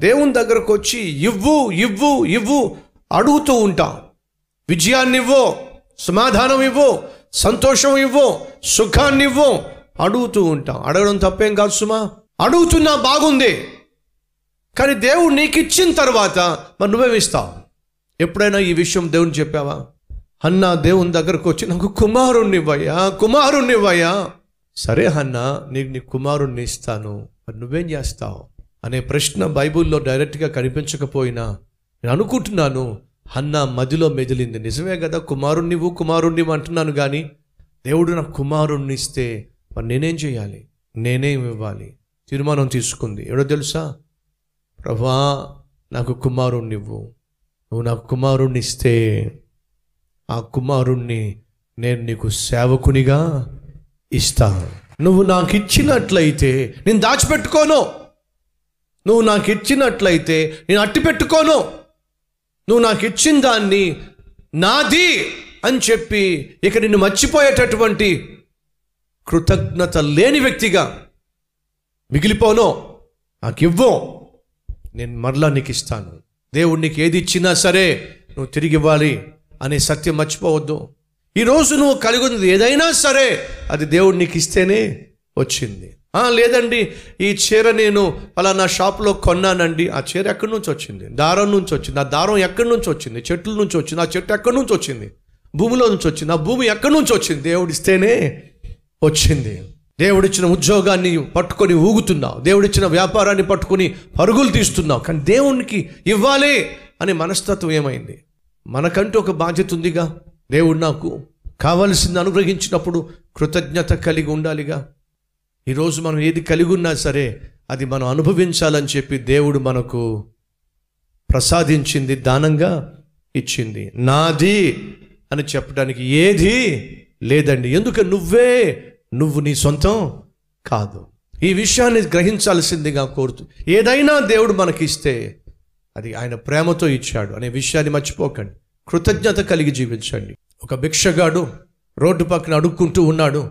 దేవుని దగ్గరకు వచ్చి ఇవ్వు ఇవ్వు ఇవ్వు అడుగుతూ ఉంటాం. విజయాన్ని ఇవ్వు సమాధానం ఇవ్వు సంతోషం ఇవ్వు సుఖాన్ని ఇవ్వు అడుగుతూ ఉంటాం. అడగడం తప్పేం కాదు సుమా. అడుగుతున్నా బాగుంది. కానీ దేవుడు నీకు ఇచ్చిన తర్వాత మరి నువ్వేమిస్తావు? ఎప్పుడైనా ఈ విషయం దేవుని చెప్పావా? అన్న దేవుని దగ్గరకు వచ్చి నాకు కుమారుణ్ణివ్వయ్యా కుమారుణ్ణివ్వయ్యా. సరే అన్న నీకు నీ కుమారుణ్ణి ఇస్తాను. మరి నువ్వేం చేస్తావు? అనే ప్రశ్న బైబిల్లో డైరెక్ట్గా కనిపించకపోయినా నేను అనుకుంటున్నాను అన్న మదిలో మెదిలింది. నిజమే కదా కుమారుణ్ణివు కుమారుణ్ణి అంటున్నాను కానీ దేవుడు నాకు కుమారుణ్ణి ఇస్తే మరి నేనేం చేయాలి? నేనేం ఇవ్వాలి? తీర్మానం తీసుకుంది. ఎవడో తెలుసా? ప్రభా నాకు కుమారుణ్ణివ్వు నువ్వు నాకు కుమారుణ్ణి ఇస్తే ఆ కుమారుణ్ణి నేను నీకు సేవకునిగా ఇస్తాను. నువ్వు నాకు ఇచ్చినట్లయితే నేను దాచిపెట్టుకోను. నువ్వు నాకు ఇచ్చినట్లయితే నేను అట్టి పెట్టుకోను. నువ్వు నాకు ఇచ్చిన దాన్ని నాది అని చెప్పి ఇక నిన్ను మర్చిపోయేటటువంటి కృతజ్ఞత లేని వ్యక్తిగా మిగిలిపోను. నాకు ఇవ్వు నేను మరలా నీకు ఇస్తాను దేవుడు నీకు ఏది ఇచ్చినా సరే నువ్వు తిరిగి ఇవ్వాలి అనే సత్యం మర్చిపోవద్దు. ఈరోజు నువ్వు కలిగి ఉన్నది ఏదైనా సరే అది దేవుడు నీకు ఇస్తేనే వచ్చింది. లేదండి ఈ చీర నేను పలానా షాప్లో కొన్నానండి. ఆ చీర ఎక్కడి నుంచి వచ్చింది? దారం నుంచి వచ్చింది. ఆ దారం ఎక్కడి నుంచి వచ్చింది? చెట్ల నుంచి వచ్చింది. ఆ చెట్టు ఎక్కడి నుంచి వచ్చింది? భూమిలో నుంచి వచ్చింది. ఆ భూమి ఎక్కడి నుంచి వచ్చింది? దేవుడిస్తేనే వచ్చింది. దేవుడిచ్చిన ఉద్యోగాన్ని పట్టుకొని ఊగుతున్నావు. దేవుడిచ్చిన వ్యాపారాన్ని పట్టుకొని పరుగులు తీస్తున్నావు. కానీ దేవునికి ఇవ్వాలి అనే మనస్తత్వం ఏమైంది? మనకంటూ ఒక బాధ్యత ఉందిగా. దేవుడు నాకు కావలసింది అనుగ్రహించినప్పుడు కృతజ్ఞత కలిగి ఉండాలిగా. ఈరోజు మనం ఏది కలిగి ఉన్నా సరే అది మనం అనుభవించాలని చెప్పి దేవుడు మనకు ప్రసాదించింది దానంగా ఇచ్చింది. నాది అని చెప్పడానికి ఏది లేదండి. ఎందుకు నువ్వే నువ్వు నీ సొంతం కాదు. ఈ విషయాన్ని గ్రహించాల్సిందిగా కోరుతూ ఏదైనా దేవుడు మనకిస్తే అది ఆయన ప్రేమతో ఇచ్చాడు అనే విషయాన్ని మర్చిపోకండి. కృతజ్ఞత కలిగి జీవించండి. ఒక భిక్షగాడు రోడ్డు పక్కన అడుక్కుంటూ ఉన్నాడు.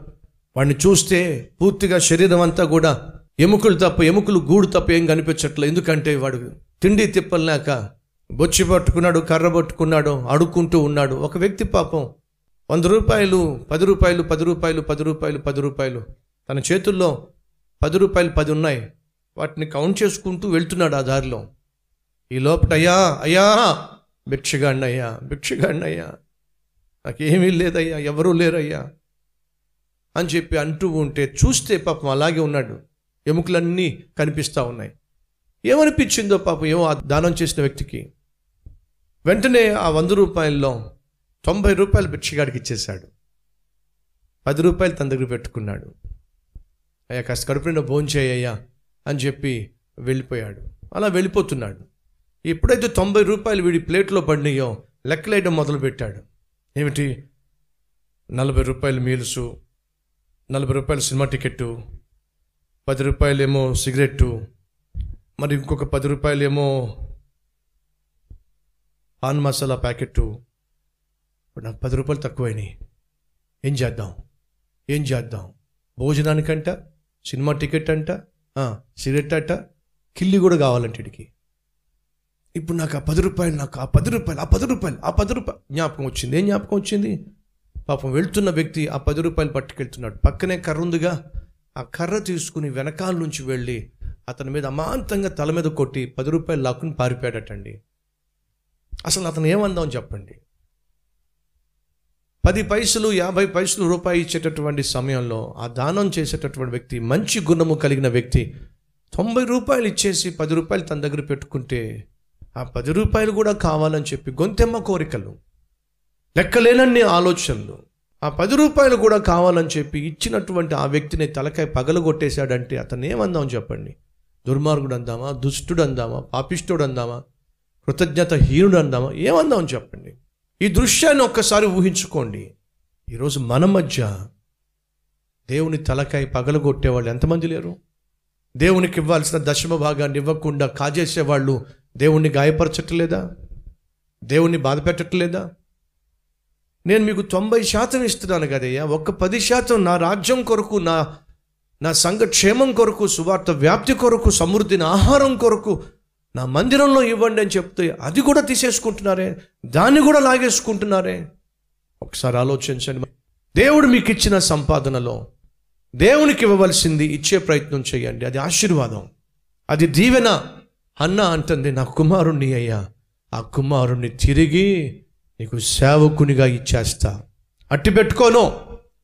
వాడిని చూస్తే పూర్తిగా శరీరం అంతా కూడా ఎముకలు తప్ప ఎముకలు గూడు తప్ప ఏం కనిపించట్లేదు ఎందుకంటే వాడు తిండి తిప్పలేక బొచ్చి పట్టుకున్నాడు కర్ర పట్టుకున్నాడు అడుక్కుంటూ ఉన్నాడు. ఒక వ్యక్తి పాపం వంద రూపాయలు పది రూపాయలు పది రూపాయలు పది రూపాయలు పది రూపాయలు తన చేతుల్లో పది రూపాయలు పది ఉన్నాయి. వాటిని కౌంట్ చేసుకుంటూ వెళ్తున్నాడు ఆ దారిలో. ఈ లోపల అయ్యా అయ్యా! భిక్షగాడిని అయ్యా భిక్షగాడిని అయ్యా నాకేమీ లేదయ్యా ఎవరూ లేరయ్యా. అని చెప్పి అంటూ ఉంటే చూస్తే పాపం అలాగే ఉన్నాడు. ఎముకలన్నీ కనిపిస్తూ ఉన్నాయి. ఏమనిపించిందో పాపం ఏమో ఆ దానం చేసిన వ్యక్తికి. వెంటనే ఆ వంద రూపాయల్లో తొంభై రూపాయలు భిక్షగాడికి ఇచ్చేశాడు. పది రూపాయలు తన దగ్గర పెట్టుకున్నాడు. అయ్యా కాస్త కడుపు భోంచేయ్యా అని చెప్పి వెళ్ళిపోయాడు. అలా వెళ్ళిపోతున్నాడు. ఎప్పుడైతే తొంభై రూపాయలు వీడి ప్లేట్లో పడినాయో లెక్కలేయడం మొదలుపెట్టాడు. ఏమిటి? నలభై రూపాయలు మీల్సు నలభై రూపాయలు సినిమా టికెట్టు పది రూపాయలేమో సిగరెట్టు మరి ఇంకొక పది రూపాయలేమో పాన్ మసాలా ప్యాకెట్టు. ఇప్పుడు నాకు పది రూపాయలు తక్కువైనాయి. ఏం చేద్దాం? ఏం చేద్దాం? భోజనానికంట సినిమా టికెట్ అంట సిగరెట్ అట కిల్లి కూడా కావాలంటడికి ఇప్పుడు నాకు ఆ పది రూపాయలు నాకు ఆ పది రూపాయలు ఆ పది రూపాయలు ఆ పది రూపాయలు. జ్ఞాపకం వచ్చింది? ఏం జ్ఞాపకం వచ్చింది? పాపం వెళ్తున్న వ్యక్తి ఆ పది రూపాయలు పట్టుకెళ్తున్నాడు. పక్కనే కర్ర ఉందిగా. ఆ కర్ర తీసుకుని వెనకాల నుంచి వెళ్ళి అతని మీద అమాంతంగా తల మీద కొట్టి పది రూపాయలు లాక్కుని పారిపోయాడటండి. అసలు అతను ఏమందామని చెప్పండి? పది పైసలు యాభై పైసలు రూపాయి ఇచ్చేటటువంటి సమయంలో ఆ దానం చేసేటటువంటి వ్యక్తి మంచి గుణము కలిగిన వ్యక్తి తొంభై రూపాయలు ఇచ్చేసి పది రూపాయలు తన దగ్గర పెట్టుకుంటే ఆ పది రూపాయలు కూడా కావాలని చెప్పి గొంతెమ్మ కోరికలు. లెక్కలేనన్ని ఆలోచనలు. ఆ పది రూపాయలు కూడా కావాలని చెప్పి ఇచ్చినటువంటి ఆ వ్యక్తిని తలకాయ పగలగొట్టేశాడంటే అతను ఏమందాం చెప్పండి? దుర్మార్గుడు అందామా దుష్టుడు అందామా పాపిష్టుడు అందామా కృతజ్ఞత హీనుడు అందామా ఏమందాం చెప్పండి? ఈ దృశ్యాన్ని ఒక్కసారి ఊహించుకోండి. ఈరోజు మన మధ్య దేవుని తలకాయ పగలగొట్టే వాళ్ళు ఎంతమంది లేరు? దేవునికి ఇవ్వాల్సిన దశమ భాగాన్ని ఇవ్వకుండా కాజేసే వాళ్ళు దేవుణ్ణి గాయపరచట్లేదా? దేవుణ్ణి బాధ పెట్టట్లేదా నేను మీకు తొంభై శాతం ఇస్తున్నాను కదయ్యా. ఒక్క పది శాతం నా రాజ్యం కొరకు నా నా సంఘక్షేమం కొరకు సువార్త వ్యాప్తి కొరకు సమృద్ధిని ఆహారం కొరకు నా మందిరంలో ఇవ్వండి అని చెప్తే అది కూడా తీసేసుకుంటున్నారే దాన్ని కూడా లాగేసుకుంటున్నారే. ఒకసారి ఆలోచించండి. దేవుడు మీకు ఇచ్చిన సంపాదనలో దేవునికి ఇవ్వవలసింది ఇచ్చే ప్రయత్నం చేయండి. అది ఆశీర్వాదం. అది దీవెన. అన్న అంటుంది నా కుమారుణ్ణి అయ్యా ఆ కుమారుణ్ణి తిరిగి నీకు సేవకునిగా ఇచ్చేస్తా. అట్టి పెట్టుకోను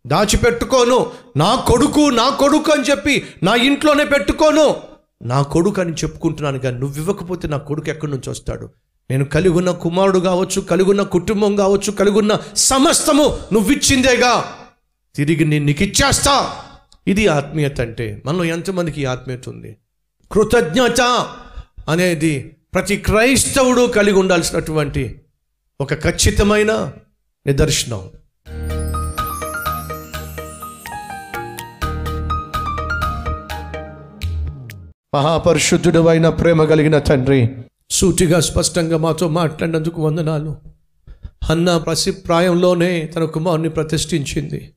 దాచిపెట్టుకోను నా కొడుకు నా కొడుకు అని చెప్పి నా ఇంట్లోనే పెట్టుకోను. నా కొడుకు అని చెప్పుకుంటున్నాను కానీ నువ్వు ఇవ్వకపోతే నా కొడుకు ఎక్కడి నుంచి వస్తాడు? నేను కలిగి ఉన్న కుమారుడు కావచ్చు కలిగి ఉన్న కుటుంబం కావచ్చు కలిగి ఉన్న సమస్తము నువ్విచ్చిందేగా? తిరిగి నేను నీకు ఇచ్చేస్తా. ఇది ఆత్మీయత అంటే మనలో ఎంతమందికి ఆత్మీయత ఉంది? కృతజ్ఞత అనేది ప్రతి క్రైస్తవుడు కలిగి ఉండాల్సినటువంటి ఒక ఖచ్చితమైన నిదర్శనం. మహాపరిశుద్ధుడు అయిన ప్రేమ కలిగిన తండ్రి సూటిగా స్పష్టంగా మాతో మాట్లాడినందుకు వందనాలు. అన్న ప్రాయంలోనే తన కుమారుని ప్రతిష్ఠించింది.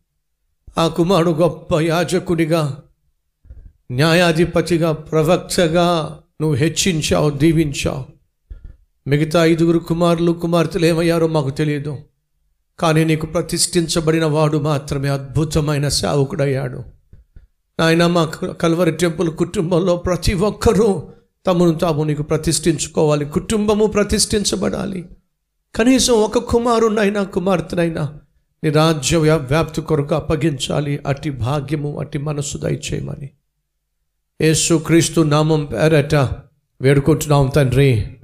ఆ కుమారుడు గొప్ప యాజకుడిగా న్యాయాధిపతిగా ప్రవక్తగా నువ్వు హెచ్చించావు దీవించావు. మిగతా ఐదుగురు కుమారులు కుమార్తెలు ఏమయ్యారో మాకు తెలియదు. కానీ నీకు ప్రతిష్ఠించబడిన వాడు మాత్రమే అద్భుతమైన సేవకుడయ్యాడు. ఆయన మా కల్వరి టెంపుల్ కుటుంబంలో ప్రతి ఒక్కరూ తమను తాము నీకు ప్రతిష్ఠించుకోవాలి కుటుంబము ప్రతిష్ఠించబడాలి. కనీసం ఒక కుమారునైనా కుమార్తెనైనా నీ రాజ్య వ్యాప్తి కొరకు అప్పగించాలి. అట్టి భాగ్యము అట్టి మనస్సు దయచేయమని. యేసు క్రీస్తు నామం పేరట వేడుకుంటున్నాం తండ్రి.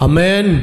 Amen.